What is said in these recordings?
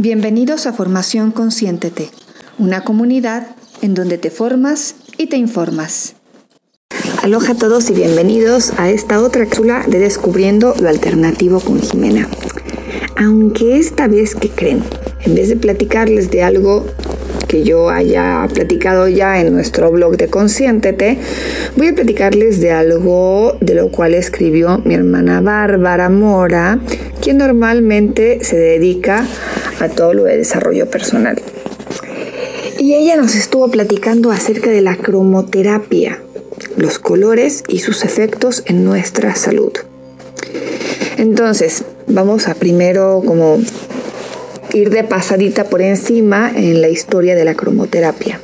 Bienvenidos a Formación Consciéntete, una comunidad en donde te formas y te informas. Aloha a todos y bienvenidos a esta otra cápsula de Descubriendo lo Alternativo con Jimena. Aunque esta vez, ¿qué creen? En vez de platicarles de algo que yo haya platicado ya en nuestro blog de Consciéntete, voy a platicarles de algo de lo cual escribió mi hermana Bárbara Mora, quien normalmente se dedica a todo lo de desarrollo personal. Y ella nos estuvo platicando acerca de la cromoterapia, los colores y sus efectos en nuestra salud. Entonces, vamos a primero como ir de pasadita por encima en la historia de la cromoterapia.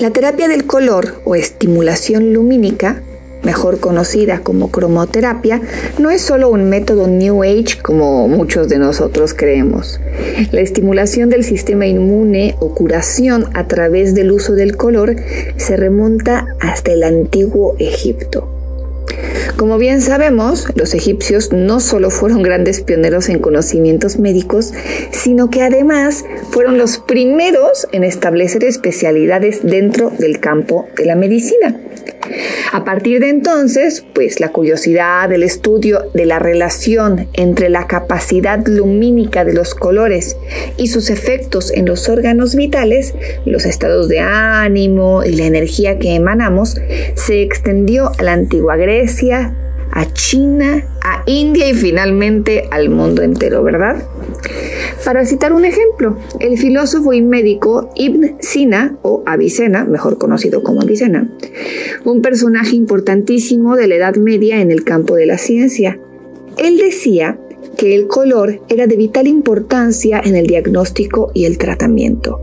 La terapia del color o estimulación lumínica mejor conocida como cromoterapia, no es solo un método New Age como muchos de nosotros creemos. La estimulación del sistema inmune o curación a través del uso del color se remonta hasta el antiguo Egipto. Como bien sabemos, los egipcios no solo fueron grandes pioneros en conocimientos médicos, sino que además fueron los primeros en establecer especialidades dentro del campo de la medicina. A partir de entonces, pues la curiosidad, el estudio de la relación entre la capacidad lumínica de los colores y sus efectos en los órganos vitales, los estados de ánimo y la energía que emanamos, se extendió a la antigua Grecia, a China, a India y finalmente al mundo entero, ¿verdad? Para citar un ejemplo, el filósofo y médico Ibn Sina, o Avicena, mejor conocido como Avicena, un personaje importantísimo de la Edad Media en el campo de la ciencia. Él decía que el color era de vital importancia en el diagnóstico y el tratamiento.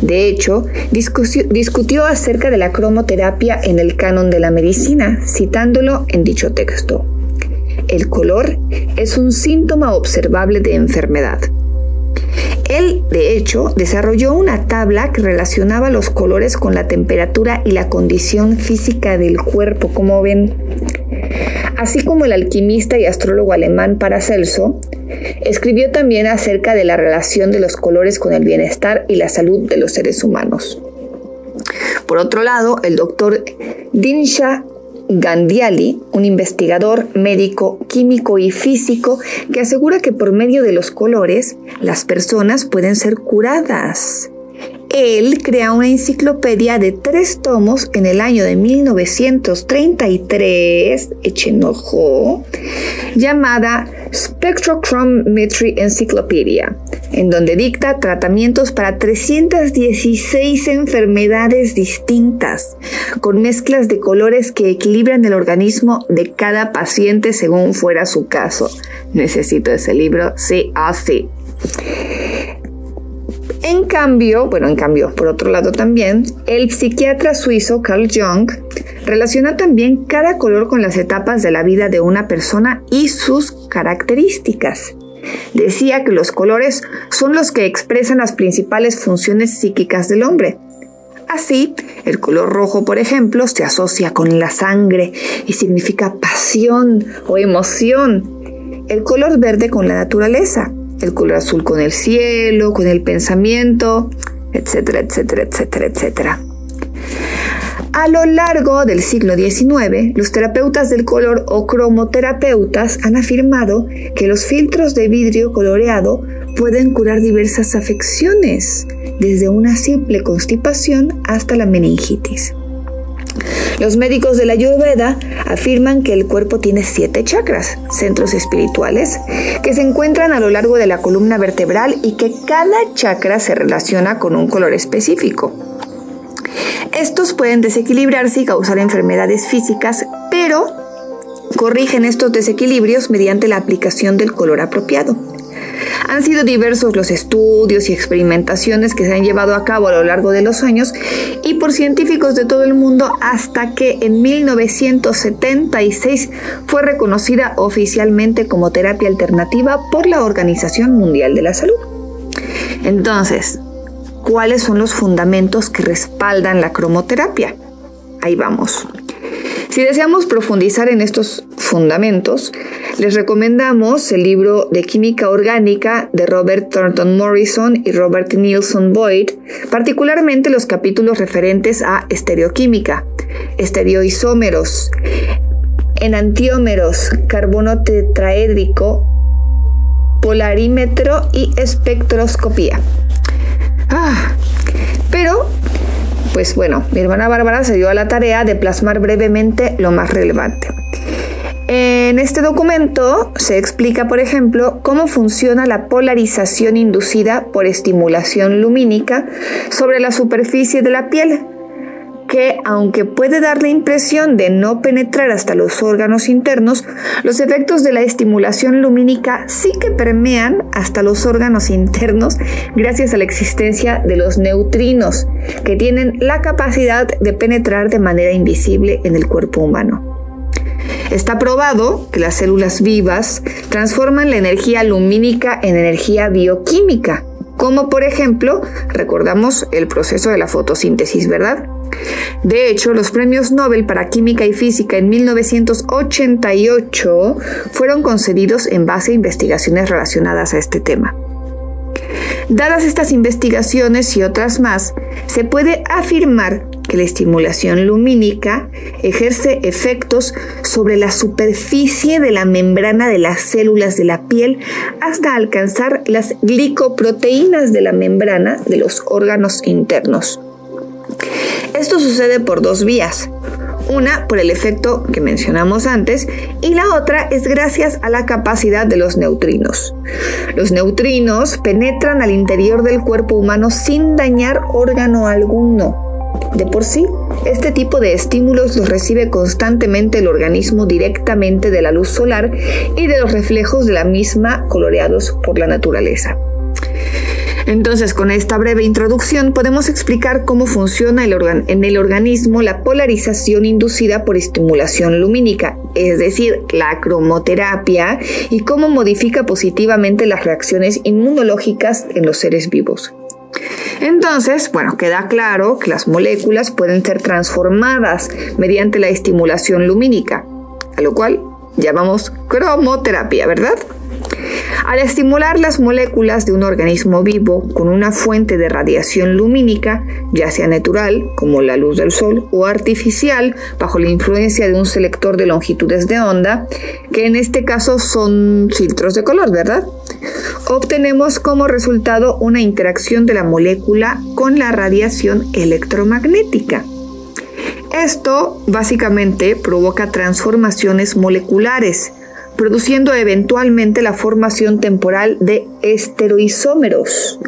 De hecho, discutió acerca de la cromoterapia en el canon de la medicina, citándolo en dicho texto. El color es un síntoma observable de enfermedad. Él, de hecho, desarrolló una tabla que relacionaba los colores con la temperatura y la condición física del cuerpo, como ven. Así como el alquimista y astrólogo alemán Paracelso, escribió también acerca de la relación de los colores con el bienestar y la salud de los seres humanos. Por otro lado, el doctor Dinsha Gandiali, un investigador médico, químico y físico que asegura que por medio de los colores las personas pueden ser curadas. Él crea una enciclopedia de tres tomos en el año de 1933, echen ojo, llamada Spectrochrometry Encyclopedia, en donde dicta tratamientos para 316 enfermedades distintas, con mezclas de colores que equilibran el organismo de cada paciente según fuera su caso. Necesito ese libro, sí, así. En cambio, bueno, en cambio, por otro lado también, el psiquiatra suizo Carl Jung relaciona también cada color con las etapas de la vida de una persona y sus características. Decía que los colores son los que expresan las principales funciones psíquicas del hombre. Así, el color rojo, por ejemplo, se asocia con la sangre y significa pasión o emoción. El color verde con la naturaleza, el color azul con el cielo, con el pensamiento, etcétera, etcétera, etcétera, etcétera. A lo largo del siglo XIX, los terapeutas del color o cromoterapeutas han afirmado que los filtros de vidrio coloreado pueden curar diversas afecciones, desde una simple constipación hasta la meningitis. Los médicos de la Ayurveda afirman que el cuerpo tiene siete chakras, centros espirituales, que se encuentran a lo largo de la columna vertebral y que cada chakra se relaciona con un color específico. Estos pueden desequilibrarse y causar enfermedades físicas, pero corrigen estos desequilibrios mediante la aplicación del color apropiado. Han sido diversos los estudios y experimentaciones que se han llevado a cabo a lo largo de los años y por científicos de todo el mundo hasta que en 1976 fue reconocida oficialmente como terapia alternativa por la Organización Mundial de la Salud. Entonces, ¿cuáles son los fundamentos que respaldan la cromoterapia? Ahí vamos. Si deseamos profundizar en estos fundamentos, les recomendamos el libro de Química Orgánica de Robert Thornton Morrison y Robert Nielsen Boyd, particularmente los capítulos referentes a estereoquímica, estereoisómeros, enantiómeros, carbono tetraédrico, polarímetro y espectroscopía. Ah, pero pues bueno, mi hermana Bárbara se dio a la tarea de plasmar brevemente lo más relevante. En este documento se explica, por ejemplo, cómo funciona la polarización inducida por estimulación lumínica sobre la superficie de la piel, que aunque puede dar la impresión de no penetrar hasta los órganos internos, los efectos de la estimulación lumínica sí que permean hasta los órganos internos gracias a la existencia de los neutrinos, que tienen la capacidad de penetrar de manera invisible en el cuerpo humano. Está probado que las células vivas transforman la energía lumínica en energía bioquímica, como por ejemplo, recordamos el proceso de la fotosíntesis, ¿verdad? De hecho, los premios Nobel para Química y Física en 1988 fueron concedidos en base a investigaciones relacionadas a este tema. Dadas estas investigaciones y otras más, se puede afirmar que la estimulación lumínica ejerce efectos sobre la superficie de la membrana de las células de la piel hasta alcanzar las glicoproteínas de la membrana de los órganos internos. Esto sucede por dos vías. Una por el efecto que mencionamos antes y la otra es gracias a la capacidad de los neutrinos. Los neutrinos penetran al interior del cuerpo humano sin dañar órgano alguno. De por sí, este tipo de estímulos los recibe constantemente el organismo directamente de la luz solar y de los reflejos de la misma coloreados por la naturaleza. Entonces, con esta breve introducción podemos explicar cómo funciona en el organismo la polarización inducida por estimulación lumínica, es decir, la cromoterapia, y cómo modifica positivamente las reacciones inmunológicas en los seres vivos. Entonces, bueno, queda claro que las moléculas pueden ser transformadas mediante la estimulación lumínica, a lo cual llamamos cromoterapia, ¿verdad? Al estimular las moléculas de un organismo vivo con una fuente de radiación lumínica, ya sea natural, como la luz del sol, o artificial, bajo la influencia de un selector de longitudes de onda, que en este caso son filtros de color, ¿verdad? Obtenemos como resultado una interacción de la molécula con la radiación electromagnética. Esto básicamente provoca transformaciones moleculares, produciendo eventualmente la formación temporal de esteroisómeros,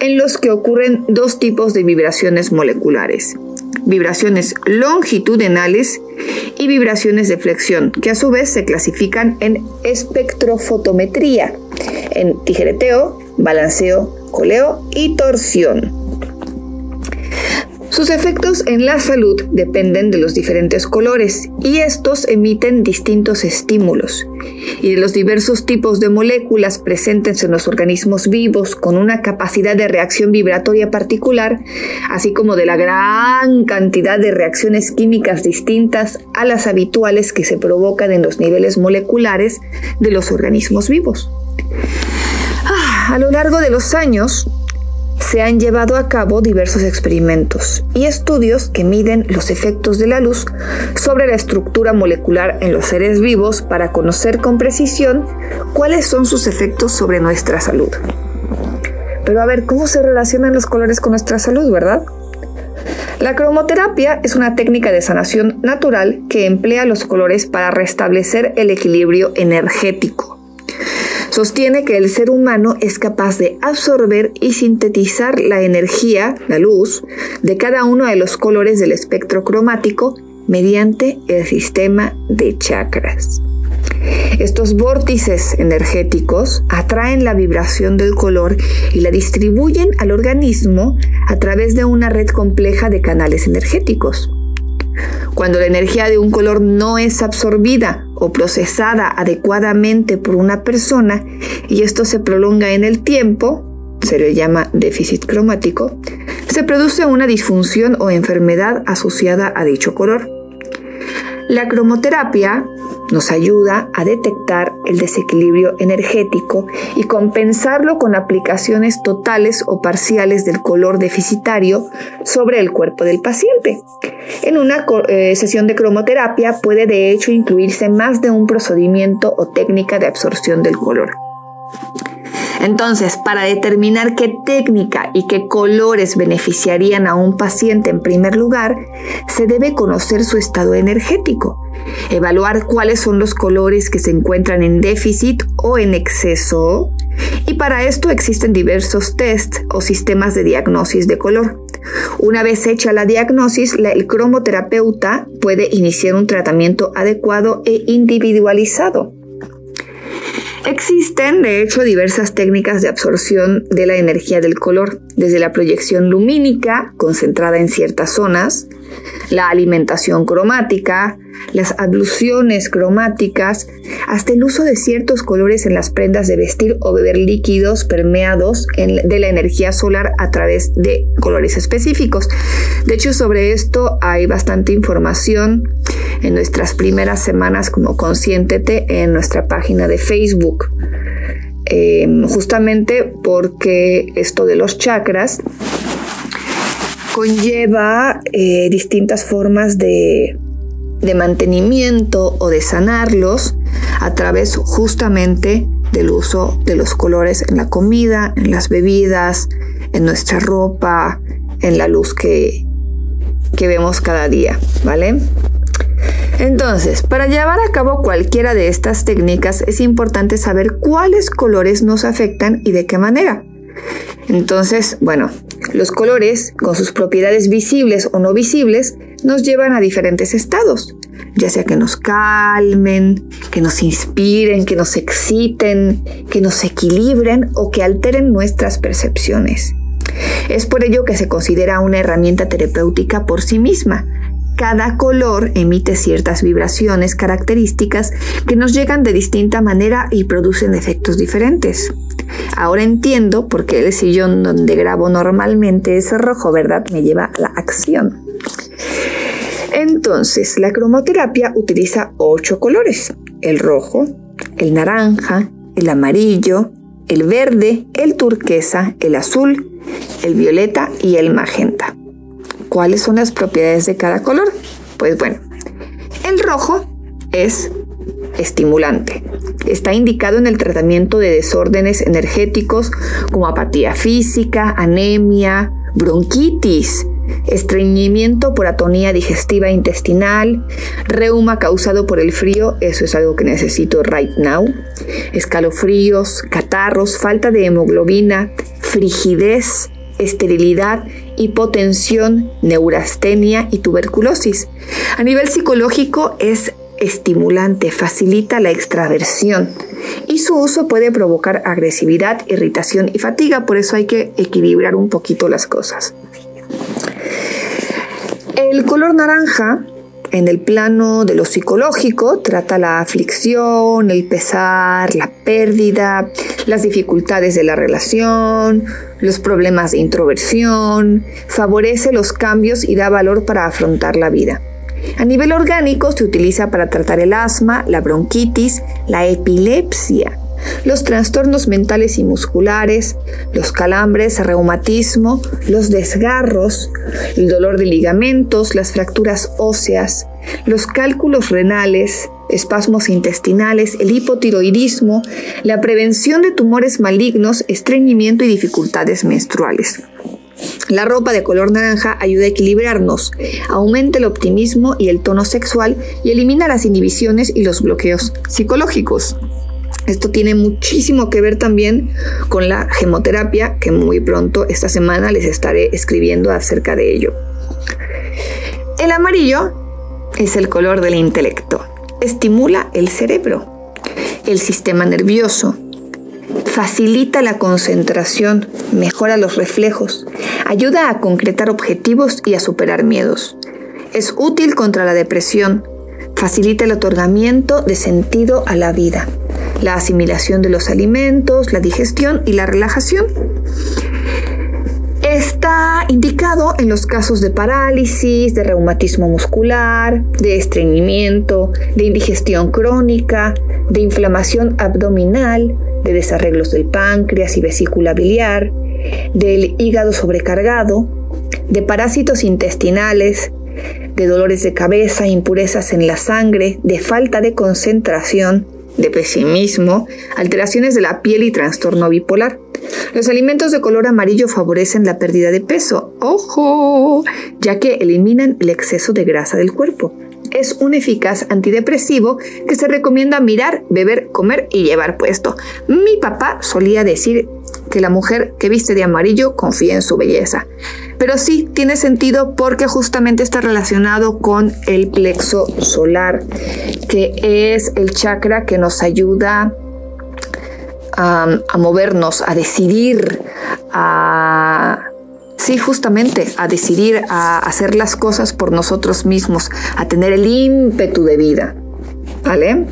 en los que ocurren dos tipos de vibraciones moleculares, vibraciones longitudinales y vibraciones de flexión, que a su vez se clasifican en espectrofotometría, en tijereteo, balanceo, coleo y torsión. Sus efectos en la salud dependen de los diferentes colores y estos emiten distintos estímulos y de los diversos tipos de moléculas presentes en los organismos vivos con una capacidad de reacción vibratoria particular, así como de la gran cantidad de reacciones químicas distintas a las habituales que se provocan en los niveles moleculares de los organismos vivos. Ah, a lo largo de los años, se han llevado a cabo diversos experimentos y estudios que miden los efectos de la luz sobre la estructura molecular en los seres vivos para conocer con precisión cuáles son sus efectos sobre nuestra salud. Pero a ver, ¿cómo se relacionan los colores con nuestra salud, verdad? La cromoterapia es una técnica de sanación natural que emplea los colores para restablecer el equilibrio energético Sostiene que el ser humano es capaz de absorber y sintetizar la energía, la luz, de cada uno de los colores del espectro cromático mediante el sistema de chakras. Estos vórtices energéticos atraen la vibración del color y la distribuyen al organismo a través de una red compleja de canales energéticos. Cuando la energía de un color no es absorbida o procesada adecuadamente por una persona y esto se prolonga en el tiempo, se le llama déficit cromático, se produce una disfunción o enfermedad asociada a dicho color. La cromoterapia nos ayuda a detectar el desequilibrio energético y compensarlo con aplicaciones totales o parciales del color deficitario sobre el cuerpo del paciente. En una eh, sesión de cromoterapia puede de hecho incluirse más de un procedimiento o técnica de absorción del color. Entonces, para determinar qué técnica y qué colores beneficiarían a un paciente en primer lugar, se debe conocer su estado energético, evaluar cuáles son los colores que se encuentran en déficit o en exceso, y para esto existen diversos tests o sistemas de diagnosis de color. Una vez hecha la diagnosis, el cromoterapeuta puede iniciar un tratamiento adecuado e individualizado. Existen, de hecho, diversas técnicas de absorción de la energía del color, desde la proyección lumínica, concentrada en ciertas zonas, la alimentación cromática, las abluciones cromáticas, hasta el uso de ciertos colores en las prendas de vestir o beber líquidos permeados de la energía solar a través de colores específicos. De hecho, sobre esto hay bastante información en nuestras primeras semanas como Consiéntete en nuestra página de Facebook. Em, justamente porque esto de los chakras conlleva eh, distintas formas de, de mantenimiento o de sanarlos a través justamente del uso de los colores en la comida, en las bebidas, en nuestra ropa, en la luz que, que vemos cada día, ¿vale? Entonces, para llevar a cabo cualquiera de estas técnicas es importante saber cuáles colores nos afectan y de qué manera. Entonces, bueno, los colores, con sus propiedades visibles o no visibles, nos llevan a diferentes estados, ya sea que nos calmen, que nos inspiren, que nos exciten, que nos equilibren o que alteren nuestras percepciones. Es por ello que se considera una herramienta terapéutica por sí misma, cada color emite ciertas vibraciones características que nos llegan de distinta manera y producen efectos diferentes. Ahora entiendo por qué el sillón donde grabo normalmente es rojo, ¿verdad? Me lleva a la acción. Entonces, la cromoterapia utiliza ocho colores. El rojo, el naranja, el amarillo, el verde, el turquesa, el azul, el violeta y el magenta. ¿Cuáles son las propiedades de cada color? Pues bueno, el rojo es estimulante. Está indicado en el tratamiento de desórdenes energéticos como apatía física, anemia, bronquitis, estreñimiento por atonía digestiva intestinal, reuma causado por el frío, eso es algo que necesito right now, escalofríos, catarros, falta de hemoglobina, frigidez, esterilidad, hipotensión, neurastenia y tuberculosis. A nivel psicológico es estimulante, facilita la extraversión y su uso puede provocar agresividad, irritación y fatiga, por eso hay que equilibrar un poquito las cosas. El color naranja en el plano de lo psicológico trata la aflicción, el pesar, la pérdida, las dificultades de la relación, los problemas de introversión, favorece los cambios y da valor para afrontar la vida. A nivel orgánico se utiliza para tratar el asma, la bronquitis, la epilepsia, los trastornos mentales y musculares, los calambres, reumatismo, los desgarros, el dolor de ligamentos, las fracturas óseas, los cálculos renales, espasmos intestinales, el hipotiroidismo, la prevención de tumores malignos, estreñimiento y dificultades menstruales. La ropa de color naranja ayuda a equilibrarnos, aumenta el optimismo y el tono sexual y elimina las inhibiciones y los bloqueos psicológicos. Esto tiene muchísimo que ver también con la gemoterapia, que muy pronto esta semana les estaré escribiendo acerca de ello. El amarillo es el color del intelecto. Estimula el cerebro, el sistema nervioso, facilita la concentración, mejora los reflejos, ayuda a concretar objetivos y a superar miedos. Es útil contra la depresión, facilita el otorgamiento de sentido a la vida la asimilación de los alimentos, la digestión y la relajación. Está indicado en los casos de parálisis, de reumatismo muscular, de estreñimiento, de indigestión crónica, de inflamación abdominal, de desarreglos del páncreas y vesícula biliar, del hígado sobrecargado, de parásitos intestinales, de dolores de cabeza, impurezas en la sangre, de falta de concentración, de pesimismo, alteraciones de la piel y trastorno bipolar. Los alimentos de color amarillo favorecen la pérdida de peso, ojo, ya que eliminan el exceso de grasa del cuerpo. Es un eficaz antidepresivo que se recomienda mirar, beber, comer y llevar puesto. Mi papá solía decir que la mujer que viste de amarillo confía en su belleza. Pero sí, tiene sentido porque justamente está relacionado con el plexo solar, que es el chakra que nos ayuda a, movernos, a decidir, a... Sí, justamente, a decidir, a hacer las cosas por nosotros mismos, a tener el ímpetu de vida. ¿Vale?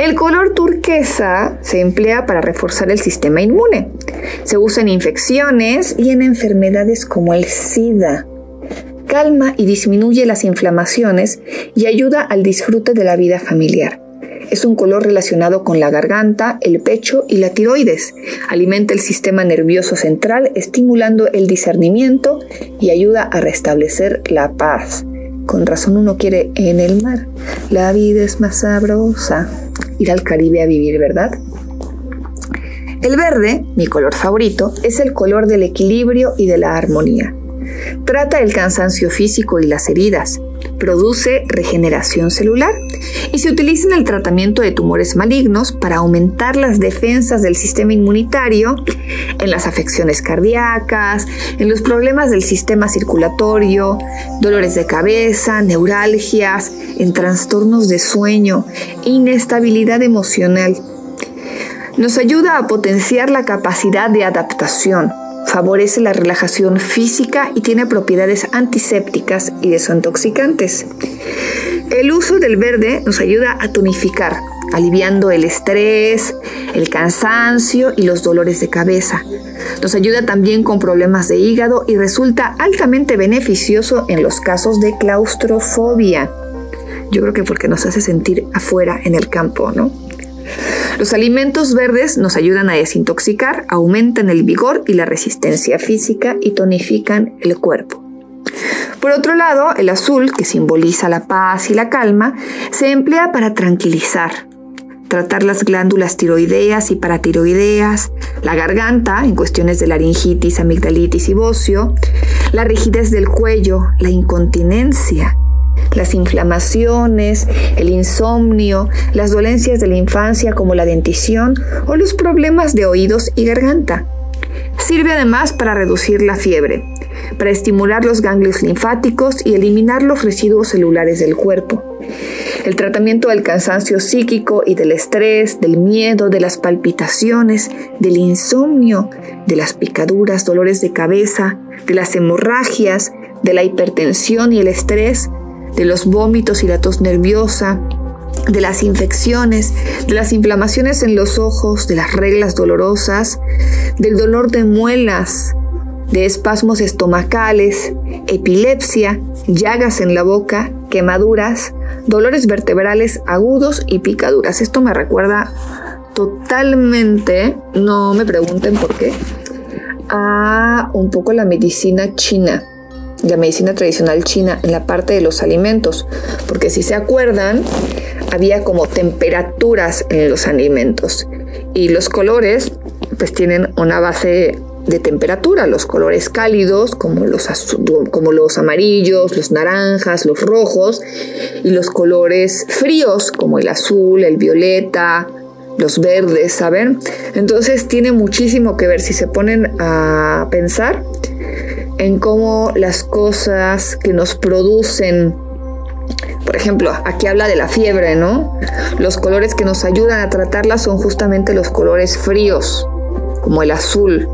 El color turquesa se emplea para reforzar el sistema inmune. Se usa en infecciones y en enfermedades como el SIDA. Calma y disminuye las inflamaciones y ayuda al disfrute de la vida familiar. Es un color relacionado con la garganta, el pecho y la tiroides. Alimenta el sistema nervioso central, estimulando el discernimiento y ayuda a restablecer la paz. Con razón uno quiere en el mar. La vida es más sabrosa ir al Caribe a vivir, ¿verdad? El verde, mi color favorito, es el color del equilibrio y de la armonía. Trata el cansancio físico y las heridas, produce regeneración celular y se utiliza en el tratamiento de tumores malignos para aumentar las defensas del sistema inmunitario, en las afecciones cardíacas, en los problemas del sistema circulatorio, dolores de cabeza, neuralgias, en trastornos de sueño, inestabilidad emocional. Nos ayuda a potenciar la capacidad de adaptación, favorece la relajación física y tiene propiedades antisépticas y desintoxicantes. El uso del verde nos ayuda a tonificar, aliviando el estrés, el cansancio y los dolores de cabeza. Nos ayuda también con problemas de hígado y resulta altamente beneficioso en los casos de claustrofobia. Yo creo que porque nos hace sentir afuera en el campo, ¿no? Los alimentos verdes nos ayudan a desintoxicar, aumentan el vigor y la resistencia física y tonifican el cuerpo. Por otro lado, el azul, que simboliza la paz y la calma, se emplea para tranquilizar, tratar las glándulas tiroideas y paratiroideas, la garganta en cuestiones de laringitis, amigdalitis y bocio, la rigidez del cuello, la incontinencia, las inflamaciones, el insomnio, las dolencias de la infancia como la dentición o los problemas de oídos y garganta. Sirve además para reducir la fiebre, para estimular los ganglios linfáticos y eliminar los residuos celulares del cuerpo. El tratamiento del cansancio psíquico y del estrés, del miedo, de las palpitaciones, del insomnio, de las picaduras, dolores de cabeza, de las hemorragias, de la hipertensión y el estrés, de los vómitos y la tos nerviosa, de las infecciones, de las inflamaciones en los ojos, de las reglas dolorosas, del dolor de muelas, de espasmos estomacales, epilepsia, llagas en la boca, quemaduras, dolores vertebrales agudos y picaduras. Esto me recuerda totalmente, no me pregunten por qué, a un poco la medicina china la medicina tradicional china en la parte de los alimentos, porque si se acuerdan, había como temperaturas en los alimentos y los colores pues tienen una base de temperatura, los colores cálidos como los, como los amarillos, los naranjas, los rojos y los colores fríos como el azul, el violeta, los verdes, ¿saben? Entonces tiene muchísimo que ver si se ponen a pensar en cómo las cosas que nos producen, por ejemplo, aquí habla de la fiebre, ¿no? Los colores que nos ayudan a tratarla son justamente los colores fríos, como el azul,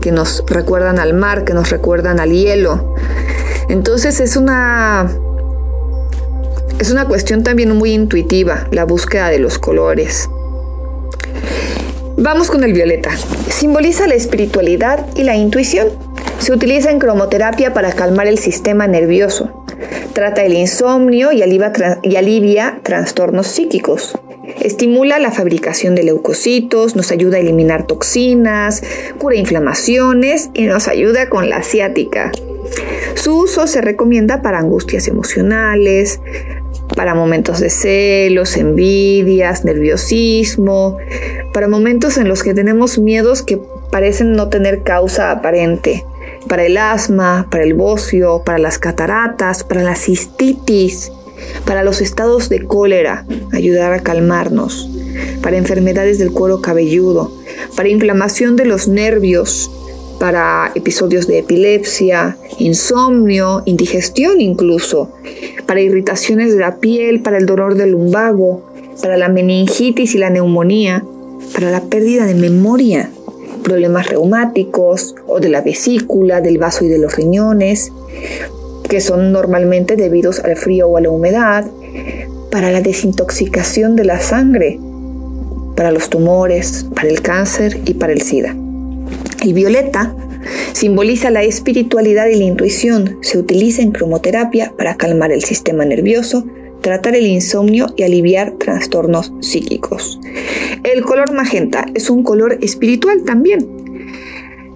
que nos recuerdan al mar, que nos recuerdan al hielo. Entonces es una es una cuestión también muy intuitiva, la búsqueda de los colores. Vamos con el violeta. Simboliza la espiritualidad y la intuición. Se utiliza en cromoterapia para calmar el sistema nervioso. Trata el insomnio y alivia, y alivia trastornos psíquicos. Estimula la fabricación de leucocitos, nos ayuda a eliminar toxinas, cura inflamaciones y nos ayuda con la ciática. Su uso se recomienda para angustias emocionales, para momentos de celos, envidias, nerviosismo, para momentos en los que tenemos miedos que parecen no tener causa aparente, para el asma, para el bocio, para las cataratas, para la cistitis, para los estados de cólera, ayudar a calmarnos, para enfermedades del cuero cabelludo, para inflamación de los nervios, para episodios de epilepsia, insomnio, indigestión incluso, para irritaciones de la piel, para el dolor del lumbago, para la meningitis y la neumonía, para la pérdida de memoria, problemas reumáticos o de la vesícula, del vaso y de los riñones, que son normalmente debidos al frío o a la humedad, para la desintoxicación de la sangre, para los tumores, para el cáncer y para el SIDA. El violeta simboliza la espiritualidad y la intuición. Se utiliza en cromoterapia para calmar el sistema nervioso, tratar el insomnio y aliviar trastornos psíquicos. El color magenta es un color espiritual también.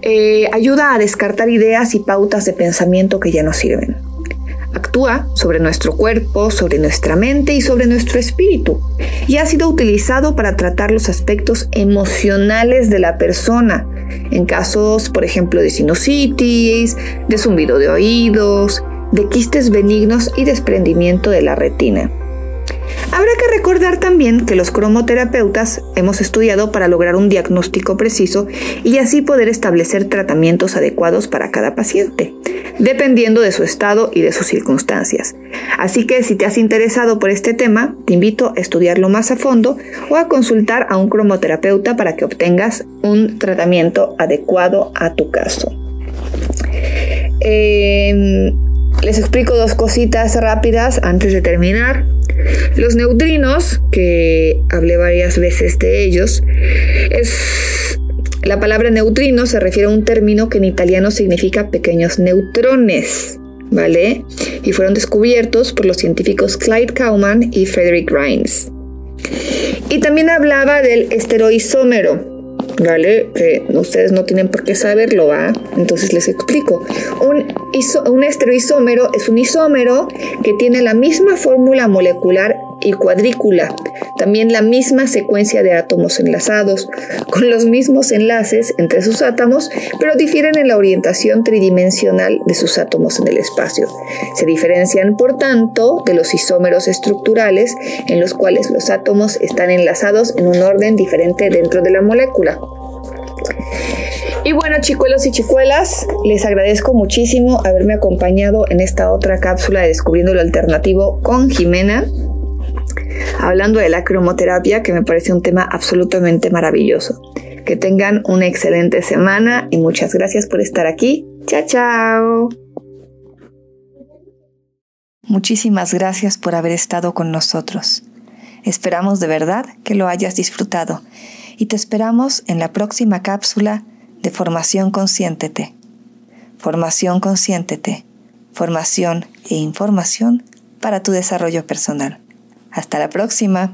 Eh, ayuda a descartar ideas y pautas de pensamiento que ya no sirven. Actúa sobre nuestro cuerpo, sobre nuestra mente y sobre nuestro espíritu. Y ha sido utilizado para tratar los aspectos emocionales de la persona, en casos, por ejemplo, de sinusitis, de zumbido de oídos, de quistes benignos y desprendimiento de la retina. Habrá que recordar también que los cromoterapeutas hemos estudiado para lograr un diagnóstico preciso y así poder establecer tratamientos adecuados para cada paciente, dependiendo de su estado y de sus circunstancias. Así que si te has interesado por este tema, te invito a estudiarlo más a fondo o a consultar a un cromoterapeuta para que obtengas un tratamiento adecuado a tu caso. Em, les explico dos cositas rápidas antes de terminar. Los neutrinos, que hablé varias veces de ellos, es la palabra neutrino se refiere a un término que en italiano significa pequeños neutrones, ¿vale? Y fueron descubiertos por los científicos Clyde Kauman y Frederick Grimes. Y también hablaba del esteroisómero, ¿vale? Que ustedes no tienen por qué saberlo, ¿va? Entonces les explico. Un, un esteroisómero es un isómero que tiene la misma fórmula molecular y cuadrícula, también la misma secuencia de átomos enlazados, con los mismos enlaces entre sus átomos, pero difieren en la orientación tridimensional de sus átomos en el espacio. Se diferencian, por tanto, de los isómeros estructurales, en los cuales los átomos están enlazados en un orden diferente dentro de la molécula. Y bueno, chicuelos y chicuelas, les agradezco muchísimo haberme acompañado en esta otra cápsula de Descubriendo lo Alternativo con Jimena hablando de la cromoterapia, que me parece un tema absolutamente maravilloso. Que tengan una excelente semana y muchas gracias por estar aquí. Chao, chao. Muchísimas gracias por haber estado con nosotros. Esperamos de verdad que lo hayas disfrutado y te esperamos en la próxima cápsula de Formación Consciéntete. Formación Consciéntete. Formación e información para tu desarrollo personal. Hasta la próxima.